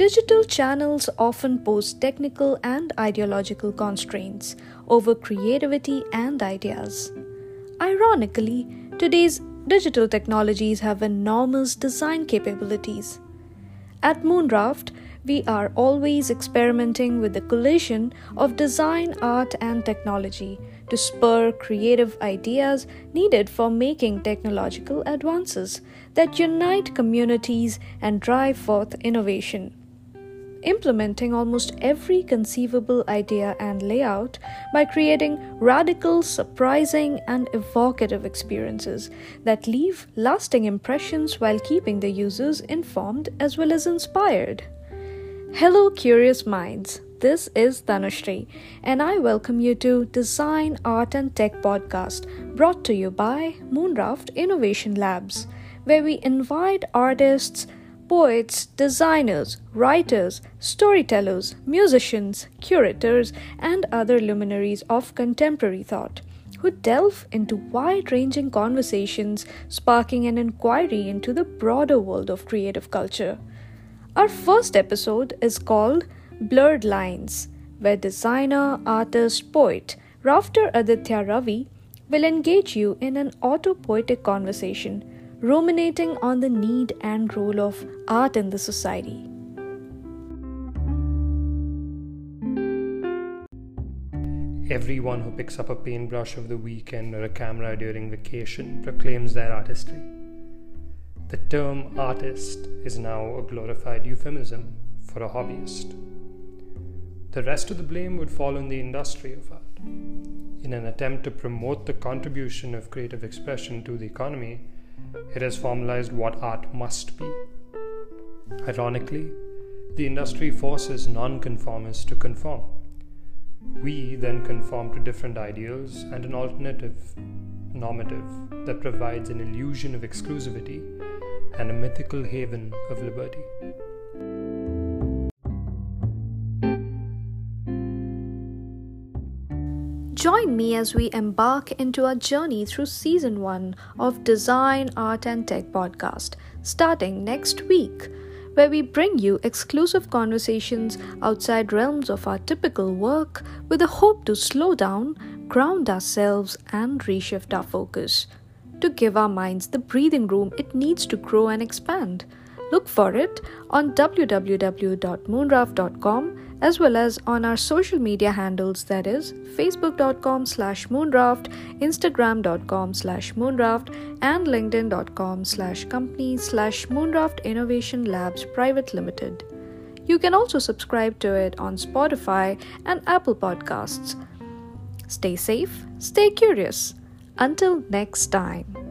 Digital channels often pose technical and ideological constraints over creativity and ideas. Ironically, today's digital technologies have enormous design capabilities. At Moonraft, we are always experimenting with the collision of design, art, and technology to spur creative ideas needed for making technological advances that unite communities and drive forth innovation implementing almost every conceivable idea and layout by creating radical, surprising, and evocative experiences that leave lasting impressions while keeping the users informed as well as inspired. Hello, curious minds. This is Tanushree, and I welcome you to Design, Art, and Tech podcast brought to you by Moonraft Innovation Labs, where we invite artists poets, designers, writers, storytellers, musicians, curators, and other luminaries of contemporary thought who delve into wide ranging conversations, sparking an inquiry into the broader world of creative culture. Our first episode is called Blurred Lines, where designer, artist, poet Rafter Aditya Ravi will engage you in an auto poetic conversation ruminating on the need and role of art in the society. Everyone who picks up a paintbrush over the weekend or a camera during vacation proclaims their artistry. The term artist is now a glorified euphemism for a hobbyist. The rest of the blame would fall on the industry of art. In an attempt to promote the contribution of creative expression to the economy, it has formalized what art must be. Ironically, the industry forces nonconformists to conform. We then conform to different ideals and an alternative normative that provides an illusion of exclusivity and a mythical haven of liberty. Join me as we embark into our journey through season one of Design, Art, and Tech podcast, starting next week, where we bring you exclusive conversations outside realms of our typical work with a hope to slow down, ground ourselves, and reshift our focus. To give our minds the breathing room it needs to grow and expand. Look for it on www.moonraft.com as well as on our social media handles that is facebook.com slash moonraft instagram.com slash moonraft and linkedin.com slash company slash moonraft innovation labs private limited. You can also subscribe to it on spotify and apple podcasts. Stay safe stay curious. Until next time